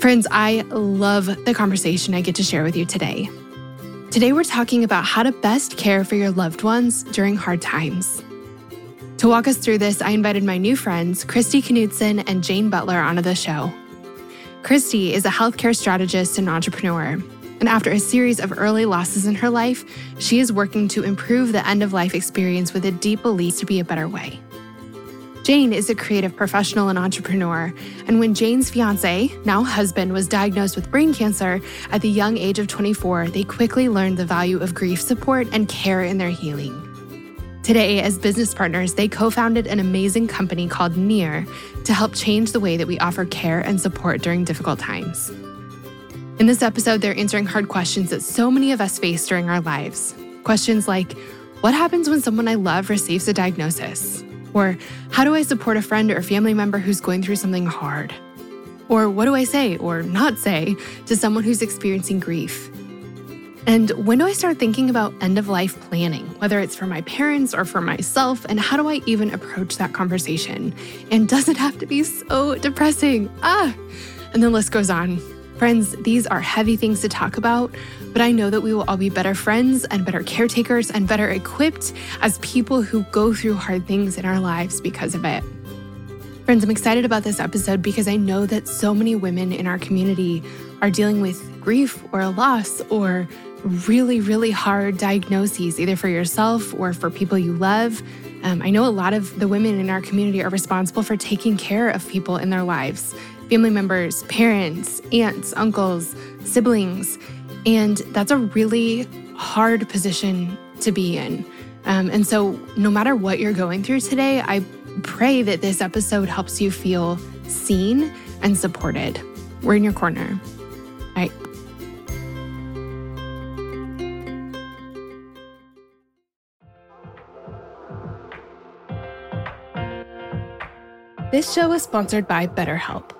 Friends, I love the conversation I get to share with you today. Today, we're talking about how to best care for your loved ones during hard times. To walk us through this, I invited my new friends, Christy Knutson and Jane Butler, onto the show. Christy is a healthcare strategist and entrepreneur. And after a series of early losses in her life, she is working to improve the end of life experience with a deep belief to be a better way. Jane is a creative professional and entrepreneur, and when Jane's fiance, now husband, was diagnosed with brain cancer at the young age of 24, they quickly learned the value of grief support and care in their healing. Today, as business partners, they co founded an amazing company called Near to help change the way that we offer care and support during difficult times. In this episode, they're answering hard questions that so many of us face during our lives. Questions like What happens when someone I love receives a diagnosis? Or how do I support a friend or family member who's going through something hard? Or what do I say or not say to someone who's experiencing grief? And when do I start thinking about end of life planning, whether it's for my parents or for myself? And how do I even approach that conversation? And does it have to be so depressing? Ah, and the list goes on. Friends, these are heavy things to talk about, but I know that we will all be better friends and better caretakers and better equipped as people who go through hard things in our lives because of it. Friends, I'm excited about this episode because I know that so many women in our community are dealing with grief or loss or really, really hard diagnoses, either for yourself or for people you love. Um, I know a lot of the women in our community are responsible for taking care of people in their lives family members, parents, aunts, uncles, siblings. And that's a really hard position to be in. Um, and so, no matter what you're going through today, I pray that this episode helps you feel seen and supported. We're in your corner. All right. This show is sponsored by BetterHelp.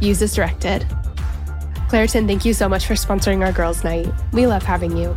Use as directed. Claritin, thank you so much for sponsoring our girls' night. We love having you.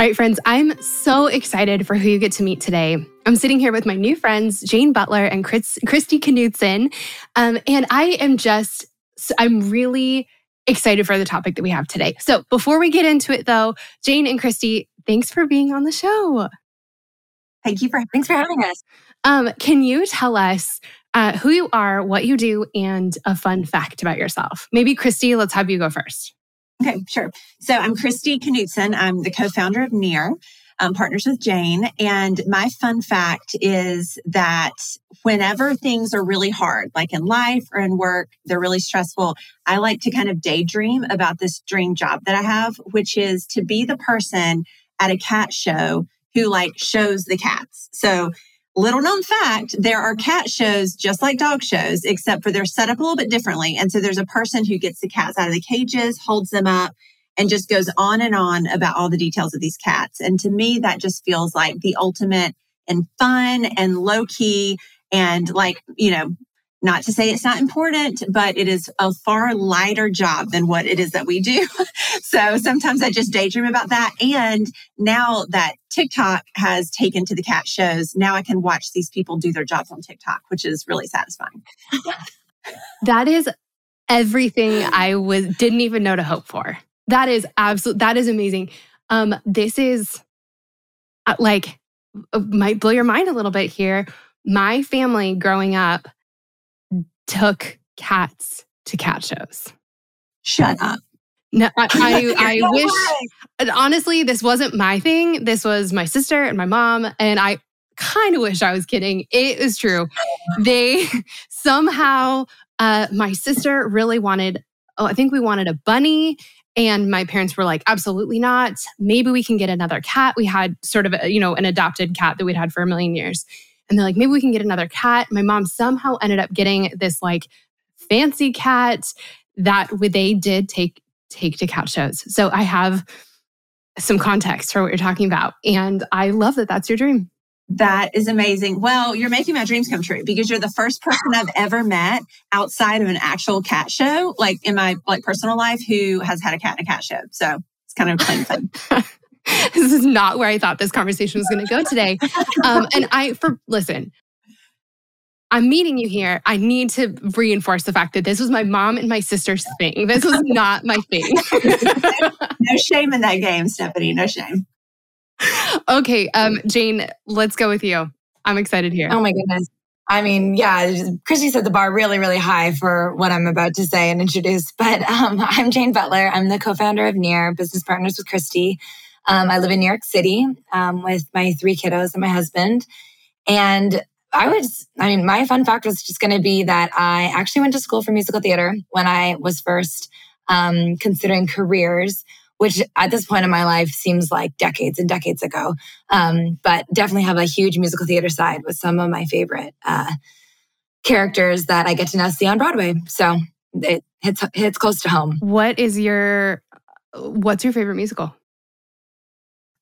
All right, friends, I'm so excited for who you get to meet today. I'm sitting here with my new friends, Jane Butler and Chris, Christy Knutson. Um, and I am just, I'm really excited for the topic that we have today. So before we get into it, though, Jane and Christy, thanks for being on the show. Thank you for thanks for having us. Um, can you tell us uh, who you are, what you do, and a fun fact about yourself? Maybe Christy, let's have you go first. Okay, sure. So I'm Christy Knutson. I'm the co-founder of Near, um, partners with Jane. And my fun fact is that whenever things are really hard, like in life or in work, they're really stressful. I like to kind of daydream about this dream job that I have, which is to be the person at a cat show who like shows the cats. So Little known fact, there are cat shows just like dog shows, except for they're set up a little bit differently. And so there's a person who gets the cats out of the cages, holds them up, and just goes on and on about all the details of these cats. And to me, that just feels like the ultimate and fun and low key and like, you know, not to say it's not important, but it is a far lighter job than what it is that we do. so sometimes I just daydream about that. And now that TikTok has taken to the cat shows, now I can watch these people do their jobs on TikTok, which is really satisfying. that is everything I was didn't even know to hope for. That is absolute. That is amazing. Um, this is uh, like uh, might blow your mind a little bit here. My family growing up took cats to cat shows. Shut up. No, I, I, I no wish, honestly, this wasn't my thing. This was my sister and my mom. And I kind of wish I was kidding. It is true. They somehow, uh, my sister really wanted, oh, I think we wanted a bunny. And my parents were like, absolutely not. Maybe we can get another cat. We had sort of, a, you know, an adopted cat that we'd had for a million years. And they're like, maybe we can get another cat. My mom somehow ended up getting this like fancy cat that they did take take to cat shows. So I have some context for what you're talking about. And I love that that's your dream. That is amazing. Well, you're making my dreams come true because you're the first person I've ever met outside of an actual cat show, like in my like personal life, who has had a cat in a cat show. So it's kind of thing. this is not where I thought this conversation was going to go today. Um, and I, for listen, I'm meeting you here. I need to reinforce the fact that this was my mom and my sister's thing. This was not my thing. no shame in that game, Stephanie. No shame. Okay, um, Jane, let's go with you. I'm excited here. Oh my goodness. I mean, yeah, Christy set the bar really, really high for what I'm about to say and introduce. But um, I'm Jane Butler. I'm the co founder of Near, business partners with Christy. Um, I live in New York City um, with my three kiddos and my husband. And I was, I mean, my fun fact was just going to be that I actually went to school for musical theater when I was first um, considering careers, which at this point in my life seems like decades and decades ago. Um, but definitely have a huge musical theater side with some of my favorite uh, characters that I get to now see on Broadway. So it hits, hits close to home. What is your, what's your favorite musical?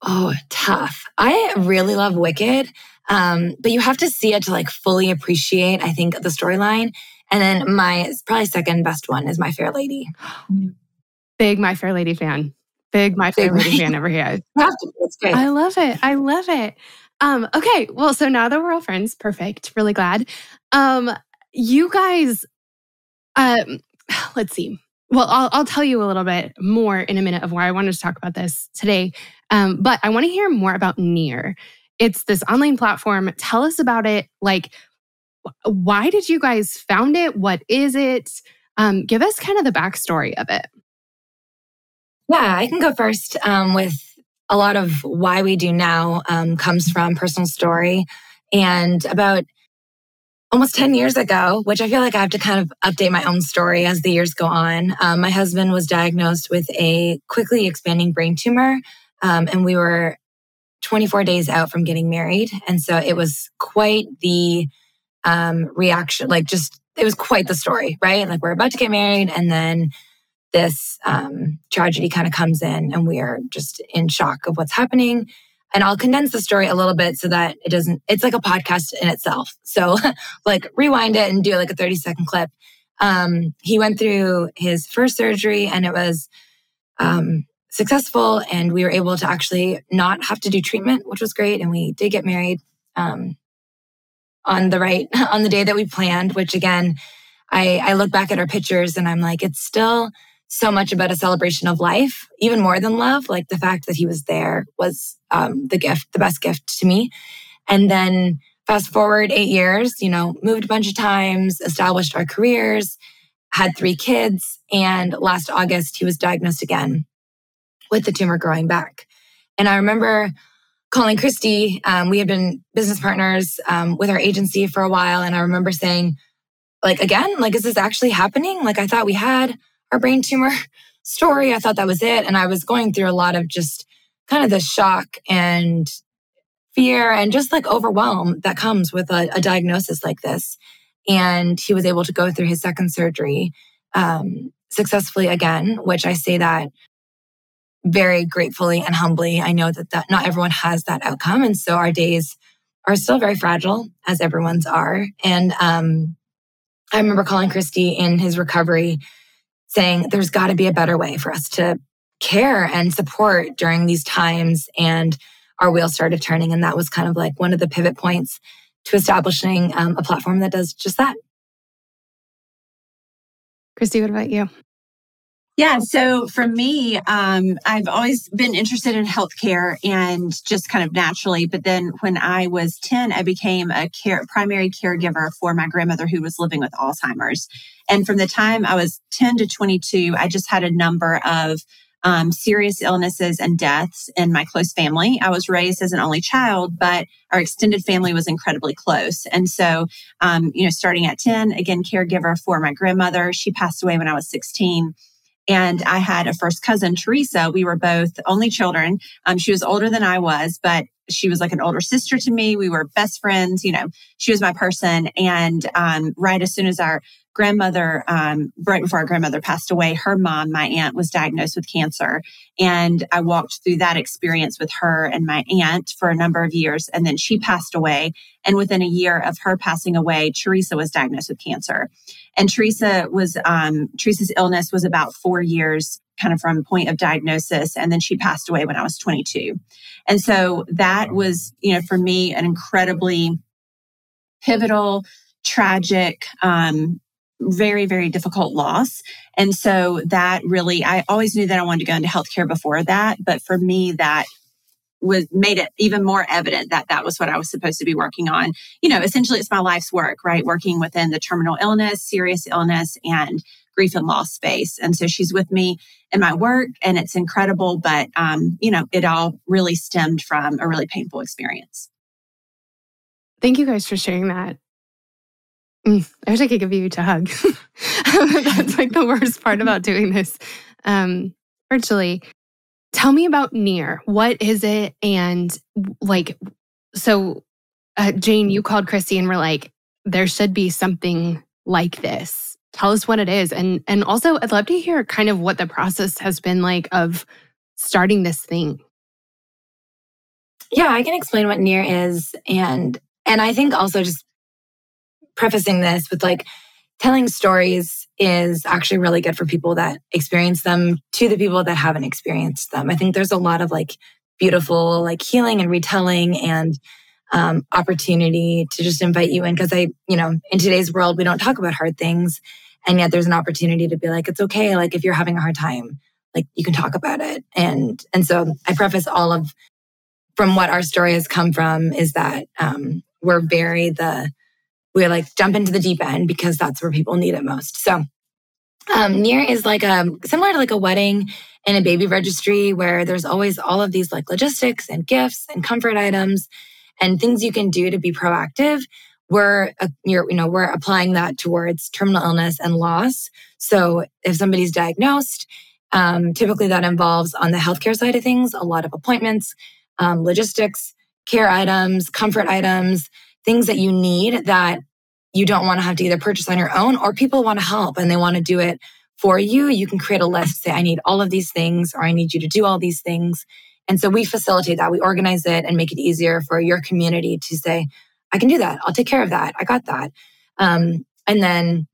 Oh, tough. I really love Wicked. Um, but you have to see it to like fully appreciate, I think, the storyline. And then my probably second best one is My Fair Lady. Big My Fair Lady fan. Big My Fair Big Lady fan over here. I love it. I love it. Um, okay, well, so now that we're all friends, perfect. Really glad. Um, you guys, um, let's see. Well, I'll, I'll tell you a little bit more in a minute of why I wanted to talk about this today. Um, but I want to hear more about Near. It's this online platform. Tell us about it. Like, why did you guys found it? What is it? Um, give us kind of the backstory of it. Yeah, I can go first um, with a lot of why we do now um, comes from personal story. And about almost 10 years ago, which I feel like I have to kind of update my own story as the years go on, um, my husband was diagnosed with a quickly expanding brain tumor. Um, and we were 24 days out from getting married. And so it was quite the um, reaction, like just, it was quite the story, right? Like we're about to get married and then this um, tragedy kind of comes in and we are just in shock of what's happening. And I'll condense the story a little bit so that it doesn't, it's like a podcast in itself. So like rewind it and do like a 30 second clip. Um, he went through his first surgery and it was um, successful and we were able to actually not have to do treatment, which was great. And we did get married um, on the right, on the day that we planned, which again, I, I look back at our pictures and I'm like, it's still so much about a celebration of life, even more than love. Like the fact that he was there was um, the gift, the best gift to me. And then fast forward eight years, you know, moved a bunch of times, established our careers, had three kids. And last August, he was diagnosed again with the tumor growing back. And I remember calling Christy. Um, we had been business partners um, with our agency for a while. And I remember saying, like, again, like, is this actually happening? Like, I thought we had our brain tumor story. I thought that was it. And I was going through a lot of just kind of the shock and fear and just like overwhelm that comes with a, a diagnosis like this. And he was able to go through his second surgery um, successfully again, which I say that very gratefully and humbly. I know that, that not everyone has that outcome. And so our days are still very fragile, as everyone's are. And um, I remember calling Christy in his recovery saying, there's got to be a better way for us to care and support during these times. And our wheels started turning. And that was kind of like one of the pivot points to establishing um, a platform that does just that. Christy, what about you? Yeah. So for me, um, I've always been interested in healthcare and just kind of naturally. But then when I was 10, I became a care, primary caregiver for my grandmother who was living with Alzheimer's. And from the time I was 10 to 22, I just had a number of um, serious illnesses and deaths in my close family. I was raised as an only child, but our extended family was incredibly close. And so, um, you know, starting at 10, again, caregiver for my grandmother. She passed away when I was 16. And I had a first cousin, Teresa. We were both only children. Um, she was older than I was, but she was like an older sister to me. We were best friends. You know, she was my person. And um, right as soon as our grandmother, um, right before our grandmother passed away, her mom, my aunt, was diagnosed with cancer. And I walked through that experience with her and my aunt for a number of years. And then she passed away. And within a year of her passing away, Teresa was diagnosed with cancer. And Teresa was, um, Teresa's illness was about four years kind of from point of diagnosis. And then she passed away when I was 22. And so that was, you know, for me, an incredibly pivotal, tragic, um, very, very difficult loss. And so that really, I always knew that I wanted to go into healthcare before that. But for me, that was made it even more evident that that was what I was supposed to be working on. You know, essentially it's my life's work, right? Working within the terminal illness, serious illness, and grief and loss space. And so she's with me in my work and it's incredible. But, um, you know, it all really stemmed from a really painful experience. Thank you guys for sharing that. Mm, I wish I could give you a hug. That's like the worst part about doing this um, virtually. Tell me about Near. What is it? And like, so uh, Jane, you called Christy and were like, there should be something like this. Tell us what it is. And and also I'd love to hear kind of what the process has been like of starting this thing. Yeah, I can explain what Near is and and I think also just prefacing this with like telling stories is actually really good for people that experience them to the people that haven't experienced them. I think there's a lot of like beautiful like healing and retelling and um, opportunity to just invite you in because I, you know, in today's world we don't talk about hard things, and yet there's an opportunity to be like, it's okay. Like if you're having a hard time, like you can talk about it. And and so I preface all of from what our story has come from is that um, we're very the we're like jump into the deep end because that's where people need it most. So um, near is like a similar to like a wedding and a baby registry where there's always all of these like logistics and gifts and comfort items and things you can do to be proactive. We're uh, you know we're applying that towards terminal illness and loss. So if somebody's diagnosed, um, typically that involves on the healthcare side of things a lot of appointments, um, logistics, care items, comfort items, things that you need that you don't want to have to either purchase on your own or people want to help and they want to do it for you. You can create a list, say, I need all of these things, or I need you to do all these things. And so we facilitate that. We organize it and make it easier for your community to say, I can do that. I'll take care of that. I got that. Um, and then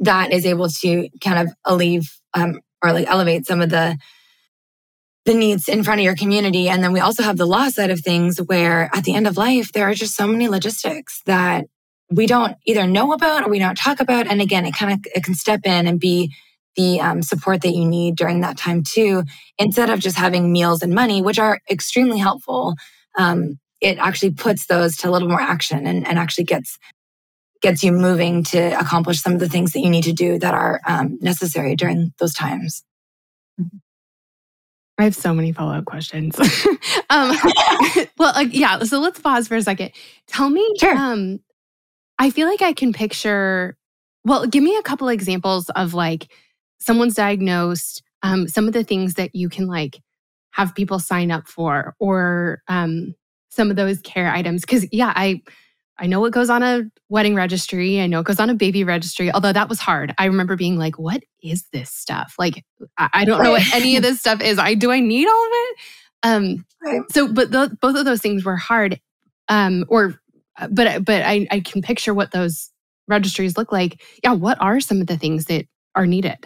that is able to kind of alleviate um, or like elevate some of the the needs in front of your community. And then we also have the law side of things where at the end of life, there are just so many logistics that we don't either know about or we don't talk about. And again, it kind of it can step in and be the um, support that you need during that time too, instead of just having meals and money, which are extremely helpful. Um, it actually puts those to a little more action and, and actually gets gets you moving to accomplish some of the things that you need to do that are um, necessary during those times. Mm-hmm. I have so many follow up questions. um, well, uh, yeah. So let's pause for a second. Tell me, sure. I feel like I can picture, well, give me a couple examples of like someone's diagnosed, um, some of the things that you can like have people sign up for or um, some of those care items. Cause yeah, I, I know what goes on a wedding registry. I know it goes on a baby registry, although that was hard. I remember being like, what is this stuff? Like, I, I don't know what any of this stuff is. I do I need all of it? Um, right. so, but the, both of those things were hard. Um, or, but, but I, I can picture what those registries look like. Yeah. What are some of the things that are needed?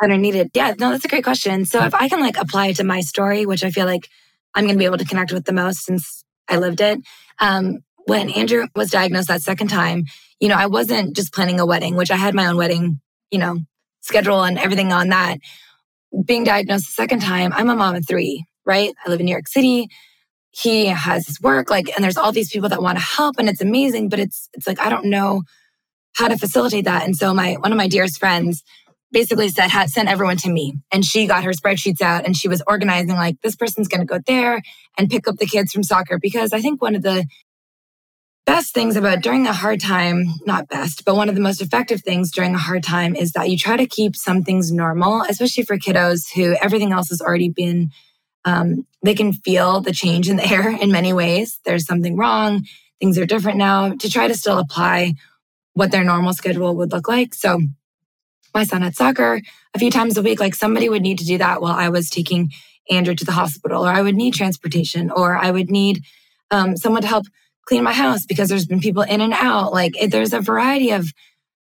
That are needed. Yeah. No, that's a great question. So if I can like apply it to my story, which I feel like I'm going to be able to connect with the most since I lived it. Um, when Andrew was diagnosed that second time, you know, I wasn't just planning a wedding, which I had my own wedding, you know, schedule and everything on that. Being diagnosed the second time, I'm a mom of three, right? I live in New York City. He has his work, like, and there's all these people that want to help, and it's amazing, but it's it's like I don't know how to facilitate that. And so my one of my dearest friends basically said had sent everyone to me and she got her spreadsheets out and she was organizing like this person's going to go there and pick up the kids from soccer because i think one of the best things about during a hard time, not best, but one of the most effective things during a hard time is that you try to keep some things normal, especially for kiddos who everything else has already been, um, they can feel the change in the air in many ways. There's something wrong, things are different now, to try to still apply what their normal schedule would look like. So my son had soccer a few times a week. Like somebody would need to do that while I was taking Andrew to the hospital, or I would need transportation, or I would need um, someone to help clean my house because there's been people in and out. Like it, there's a variety of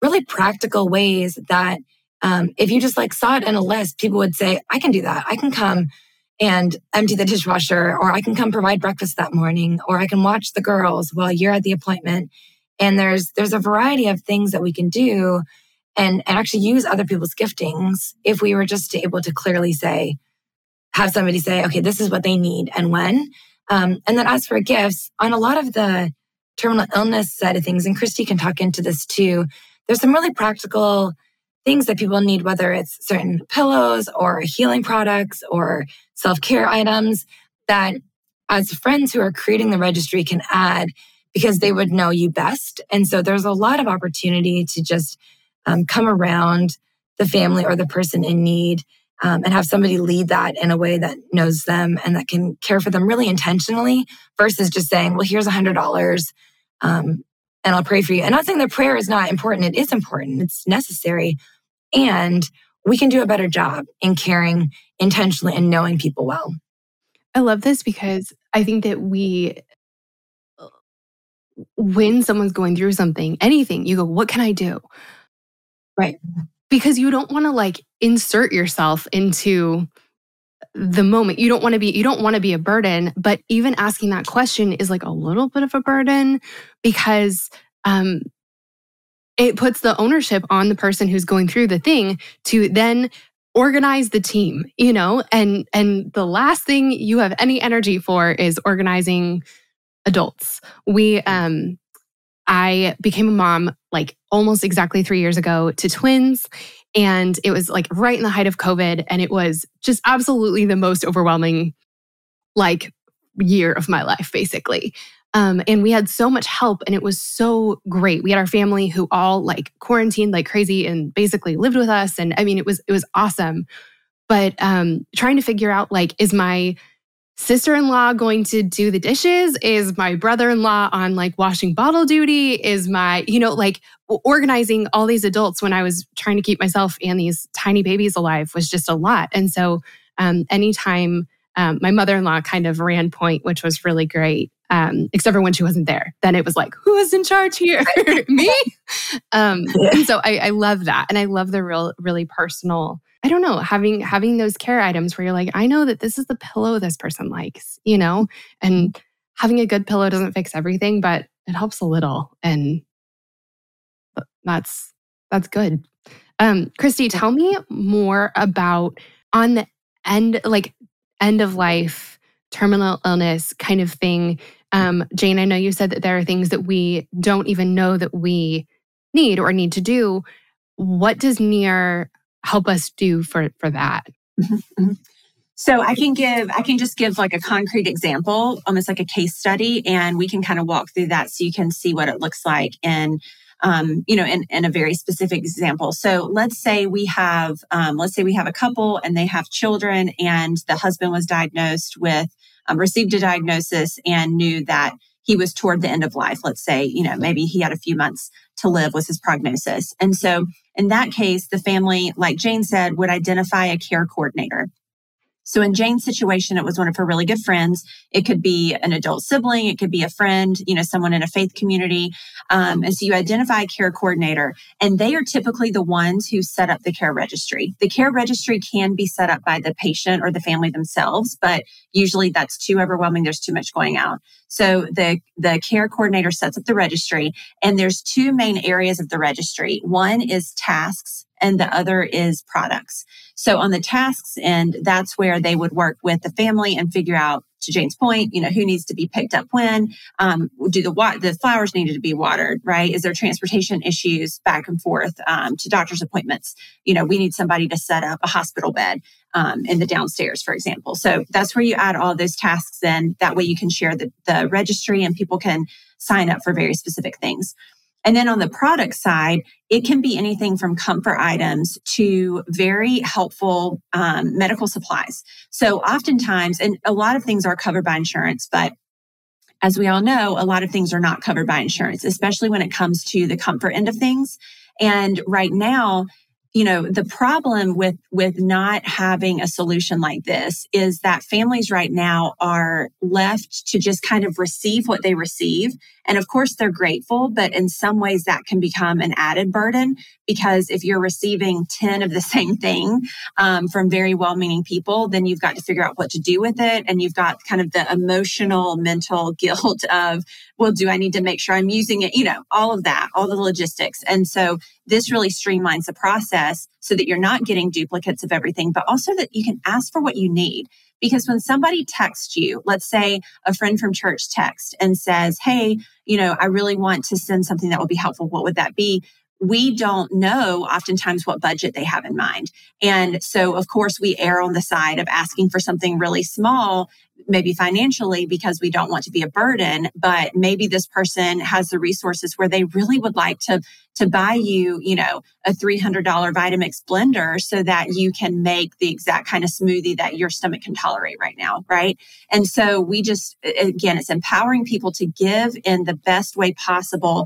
really practical ways that um, if you just like saw it in a list, people would say, I can do that. I can come and empty the dishwasher, or I can come provide breakfast that morning, or I can watch the girls while you're at the appointment. And there's there's a variety of things that we can do and, and actually use other people's giftings if we were just able to clearly say, have somebody say, okay, this is what they need and when. Um, and then as for gifts, on a lot of the terminal illness side of things, and Christy can talk into this too, there's some really practical things that people need, whether it's certain pillows or healing products or self care items that as friends who are creating the registry can add because they would know you best. And so there's a lot of opportunity to just um, come around the family or the person in need um, and have somebody lead that in a way that knows them and that can care for them really intentionally versus just saying, well, here's a hundred dollars. Um, and I'll pray for you. And not saying that prayer is not important. It is important. It's necessary. And we can do a better job in caring intentionally and knowing people well. I love this because I think that we, when someone's going through something, anything, you go, what can I do? Right. Because you don't want to like insert yourself into the moment. You don't want to be you don't want to be a burden, but even asking that question is like a little bit of a burden because um it puts the ownership on the person who's going through the thing to then organize the team, you know? And and the last thing you have any energy for is organizing adults. We um I became a mom like almost exactly three years ago to twins. And it was like right in the height of COVID. And it was just absolutely the most overwhelming, like, year of my life, basically. Um, and we had so much help and it was so great. We had our family who all like quarantined like crazy and basically lived with us. And I mean, it was, it was awesome. But um, trying to figure out like, is my sister in law going to do the dishes? Is my brother in law on like washing bottle duty? Is my, you know, like organizing all these adults when I was trying to keep myself and these tiny babies alive was just a lot. And so, um, anytime um, my mother in law kind of ran point, which was really great. Um, except for when she wasn't there, then it was like, who is in charge here? Me. Um, and so I, I love that, and I love the real, really personal I don't know, having having those care items where you're like, I know that this is the pillow this person likes, you know? And having a good pillow doesn't fix everything, but it helps a little. And that's that's good. Um, Christy, tell me more about on the end, like end of life, terminal illness kind of thing. Um, Jane, I know you said that there are things that we don't even know that we need or need to do. What does near help us do for for that? Mm-hmm, mm-hmm. So I can give, I can just give like a concrete example, almost like a case study, and we can kind of walk through that so you can see what it looks like in, um, you know, in, in a very specific example. So let's say we have, um, let's say we have a couple and they have children, and the husband was diagnosed with, um, received a diagnosis and knew that he was toward the end of life. Let's say, you know, maybe he had a few months to live was his prognosis. And so in that case, the family, like Jane said, would identify a care coordinator. So in Jane's situation, it was one of her really good friends. It could be an adult sibling. It could be a friend, you know, someone in a faith community. Um, and so you identify a care coordinator and they are typically the ones who set up the care registry. The care registry can be set up by the patient or the family themselves, but usually that's too overwhelming. There's too much going out. So the, the care coordinator sets up the registry and there's two main areas of the registry. One is tasks and the other is products. So on the tasks end, that's where they would work with the family and figure out to Jane's point, you know, who needs to be picked up when, um, do the wa- the flowers needed to be watered, right? Is there transportation issues back and forth um, to doctor's appointments? You know, we need somebody to set up a hospital bed um, in the downstairs, for example. So that's where you add all those tasks in. That way you can share the, the registry and people can sign up for very specific things. And then on the product side, it can be anything from comfort items to very helpful um, medical supplies. So oftentimes, and a lot of things are covered by insurance, but as we all know, a lot of things are not covered by insurance, especially when it comes to the comfort end of things. And right now, you know the problem with with not having a solution like this is that families right now are left to just kind of receive what they receive. And of course they're grateful but in some ways that can become an added burden because if you're receiving 10 of the same thing um, from very well-meaning people then you've got to figure out what to do with it. And you've got kind of the emotional mental guilt of well do i need to make sure i'm using it? You know all of that all the logistics. And so this really streamlines the process so that you're not getting duplicates of everything, but also that you can ask for what you need. Because when somebody texts you, let's say a friend from church text and says, Hey, you know, I really want to send something that will be helpful. What would that be? We don't know oftentimes what budget they have in mind. And so, of course, we err on the side of asking for something really small maybe financially because we don't want to be a burden but maybe this person has the resources where they really would like to to buy you you know a $300 vitamix blender so that you can make the exact kind of smoothie that your stomach can tolerate right now right and so we just again it's empowering people to give in the best way possible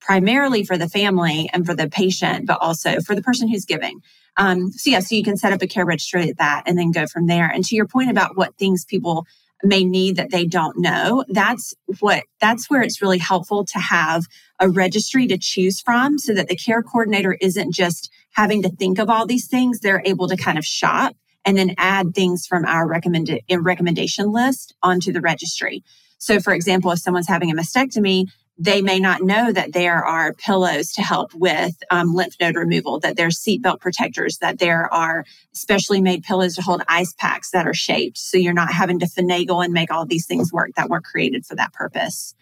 primarily for the family and for the patient but also for the person who's giving um, so yeah, so you can set up a care registry at that and then go from there. And to your point about what things people may need that they don't know, that's what that's where it's really helpful to have a registry to choose from so that the care coordinator isn't just having to think of all these things. They're able to kind of shop and then add things from our recommended recommendation list onto the registry. So for example, if someone's having a mastectomy, they may not know that there are pillows to help with um, lymph node removal, that there's seatbelt protectors, that there are specially made pillows to hold ice packs that are shaped. So you're not having to finagle and make all these things work that were created for that purpose.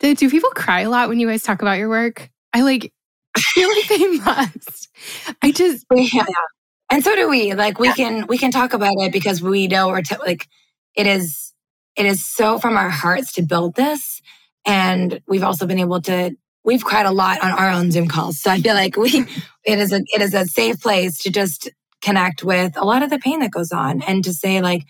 Do, do people cry a lot when you guys talk about your work? I like I feel like they must. I just yeah. And so do we. Like we yeah. can we can talk about it because we know we're t- like it is it is so from our hearts to build this. And we've also been able to, we've cried a lot on our own Zoom calls. So I feel like we, it is a, it is a safe place to just connect with a lot of the pain that goes on and to say like,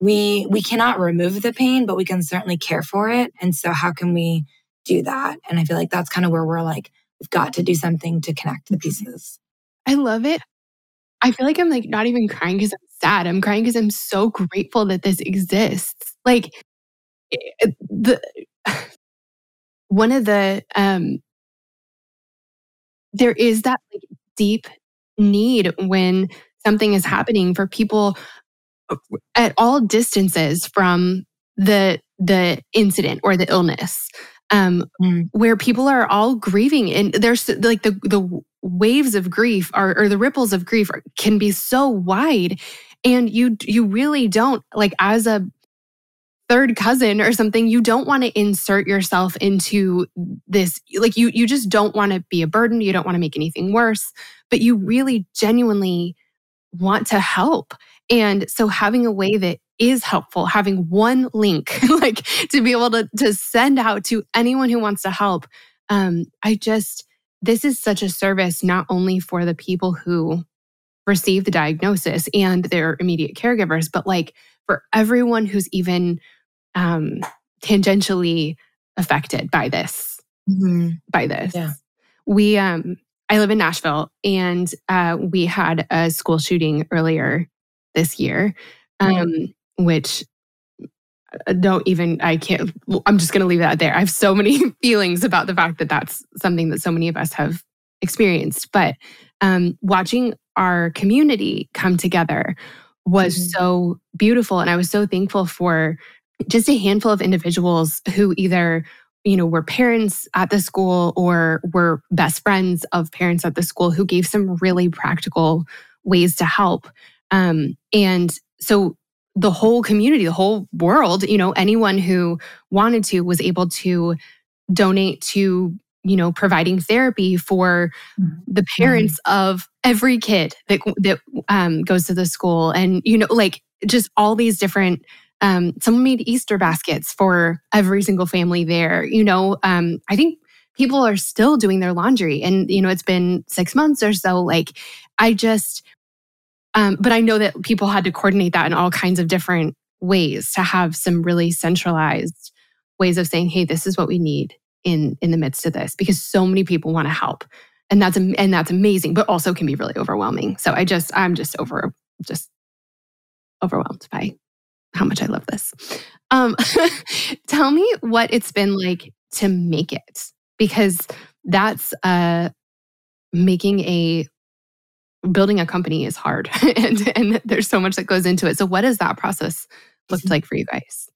we, we cannot remove the pain, but we can certainly care for it. And so how can we do that? And I feel like that's kind of where we're like, we've got to do something to connect the mm-hmm. pieces. I love it. I feel like I'm like not even crying because I'm sad. I'm crying because I'm so grateful that this exists. Like eh, the one of the um there is that like deep need when something is happening for people uh, at all distances from the the incident or the illness um mm. where people are all grieving and there's like the the waves of grief are, or the ripples of grief are, can be so wide and you you really don't like as a third cousin or something you don't want to insert yourself into this like you you just don't want to be a burden you don't want to make anything worse but you really genuinely want to help. And so having a way that is helpful having one link like to be able to to send out to anyone who wants to help um i just this is such a service not only for the people who receive the diagnosis and their immediate caregivers but like for everyone who's even um, tangentially affected by this. Mm-hmm. By this, yeah. we um, I live in Nashville, and uh, we had a school shooting earlier this year, um, which uh, don't even I can't. I'm just going to leave that there. I have so many feelings about the fact that that's something that so many of us have experienced, but um, watching our community come together was mm-hmm. so beautiful, and I was so thankful for just a handful of individuals who either you know were parents at the school or were best friends of parents at the school who gave some really practical ways to help um, and so the whole community the whole world you know anyone who wanted to was able to donate to you know providing therapy for mm-hmm. the parents mm-hmm. of every kid that that um, goes to the school and you know like just all these different um, someone made Easter baskets for every single family there. You know, um, I think people are still doing their laundry, and you know, it's been six months or so. Like, I just, um, but I know that people had to coordinate that in all kinds of different ways to have some really centralized ways of saying, hey, this is what we need in in the midst of this because so many people want to help and that's and that's amazing but also can be really overwhelming so i just i'm just over just overwhelmed by how much i love this. Um tell me what it's been like to make it because that's uh making a building a company is hard and and there's so much that goes into it. So what has that process looked mm-hmm. like for you guys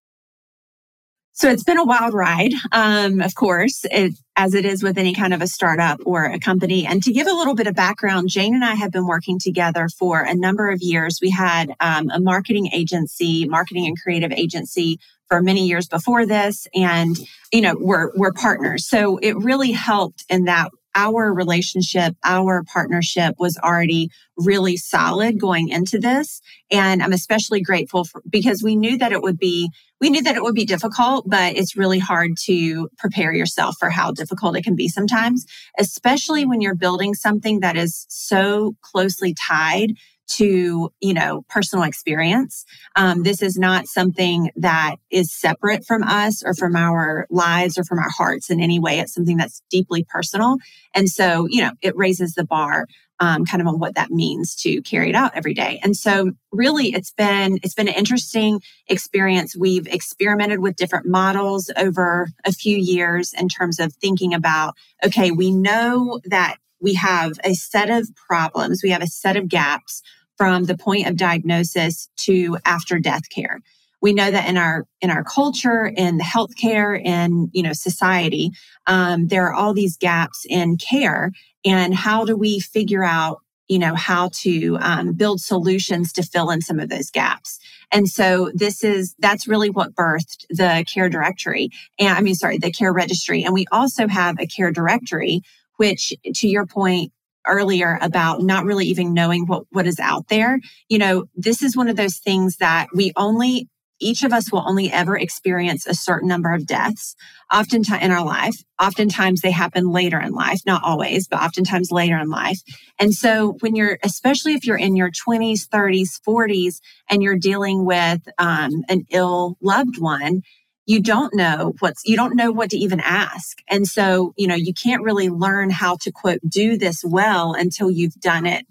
so it's been a wild ride, um, of course, it, as it is with any kind of a startup or a company. And to give a little bit of background, Jane and I have been working together for a number of years. We had um, a marketing agency, marketing and creative agency for many years before this, and you know we're we're partners. So it really helped in that our relationship, our partnership was already really solid going into this. And I'm especially grateful for, because we knew that it would be, we knew that it would be difficult, but it's really hard to prepare yourself for how difficult it can be sometimes, especially when you're building something that is so closely tied to you know personal experience. Um, this is not something that is separate from us or from our lives or from our hearts in any way. It's something that's deeply personal. And so you know it raises the bar um, kind of on what that means to carry it out every day. And so really it's been it's been an interesting experience. We've experimented with different models over a few years in terms of thinking about okay we know that we have a set of problems. We have a set of gaps from the point of diagnosis to after death care. We know that in our in our culture, in the healthcare, in you know society, um, there are all these gaps in care. And how do we figure out you know how to um, build solutions to fill in some of those gaps? And so this is that's really what birthed the care directory. And I mean, sorry, the care registry. And we also have a care directory, which to your point earlier about not really even knowing what, what is out there. You know, this is one of those things that we only, each of us will only ever experience a certain number of deaths oftentimes in our life. Oftentimes they happen later in life, not always, but oftentimes later in life. And so when you're, especially if you're in your 20s, 30s, 40s, and you're dealing with um, an ill loved one, you don't know what's you don't know what to even ask and so you know you can't really learn how to quote do this well until you've done it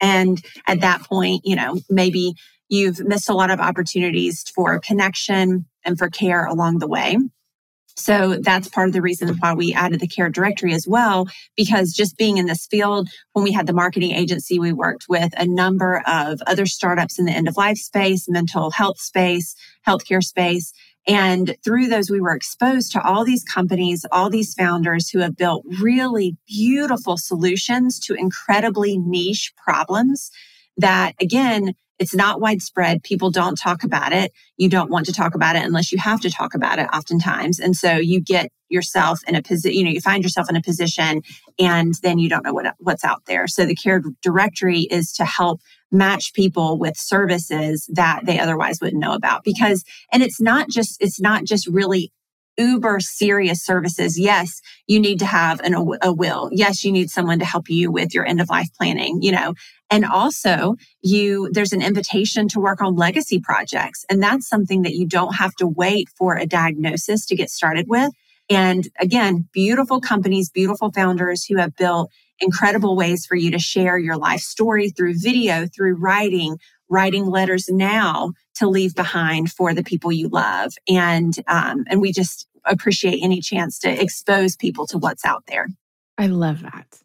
and at that point you know maybe you've missed a lot of opportunities for connection and for care along the way so that's part of the reason why we added the care directory as well, because just being in this field, when we had the marketing agency, we worked with a number of other startups in the end of life space, mental health space, healthcare space. And through those, we were exposed to all these companies, all these founders who have built really beautiful solutions to incredibly niche problems that, again, it's not widespread. People don't talk about it. You don't want to talk about it unless you have to talk about it oftentimes. And so you get yourself in a position, you know, you find yourself in a position and then you don't know what, what's out there. So the care directory is to help match people with services that they otherwise wouldn't know about because, and it's not just, it's not just really uber serious services. Yes, you need to have an, a will. Yes, you need someone to help you with your end of life planning, you know, and also you, there's an invitation to work on legacy projects. And that's something that you don't have to wait for a diagnosis to get started with. And again, beautiful companies, beautiful founders who have built incredible ways for you to share your life story through video, through writing, writing letters now to leave behind for the people you love. And, um, and we just appreciate any chance to expose people to what's out there. I love that.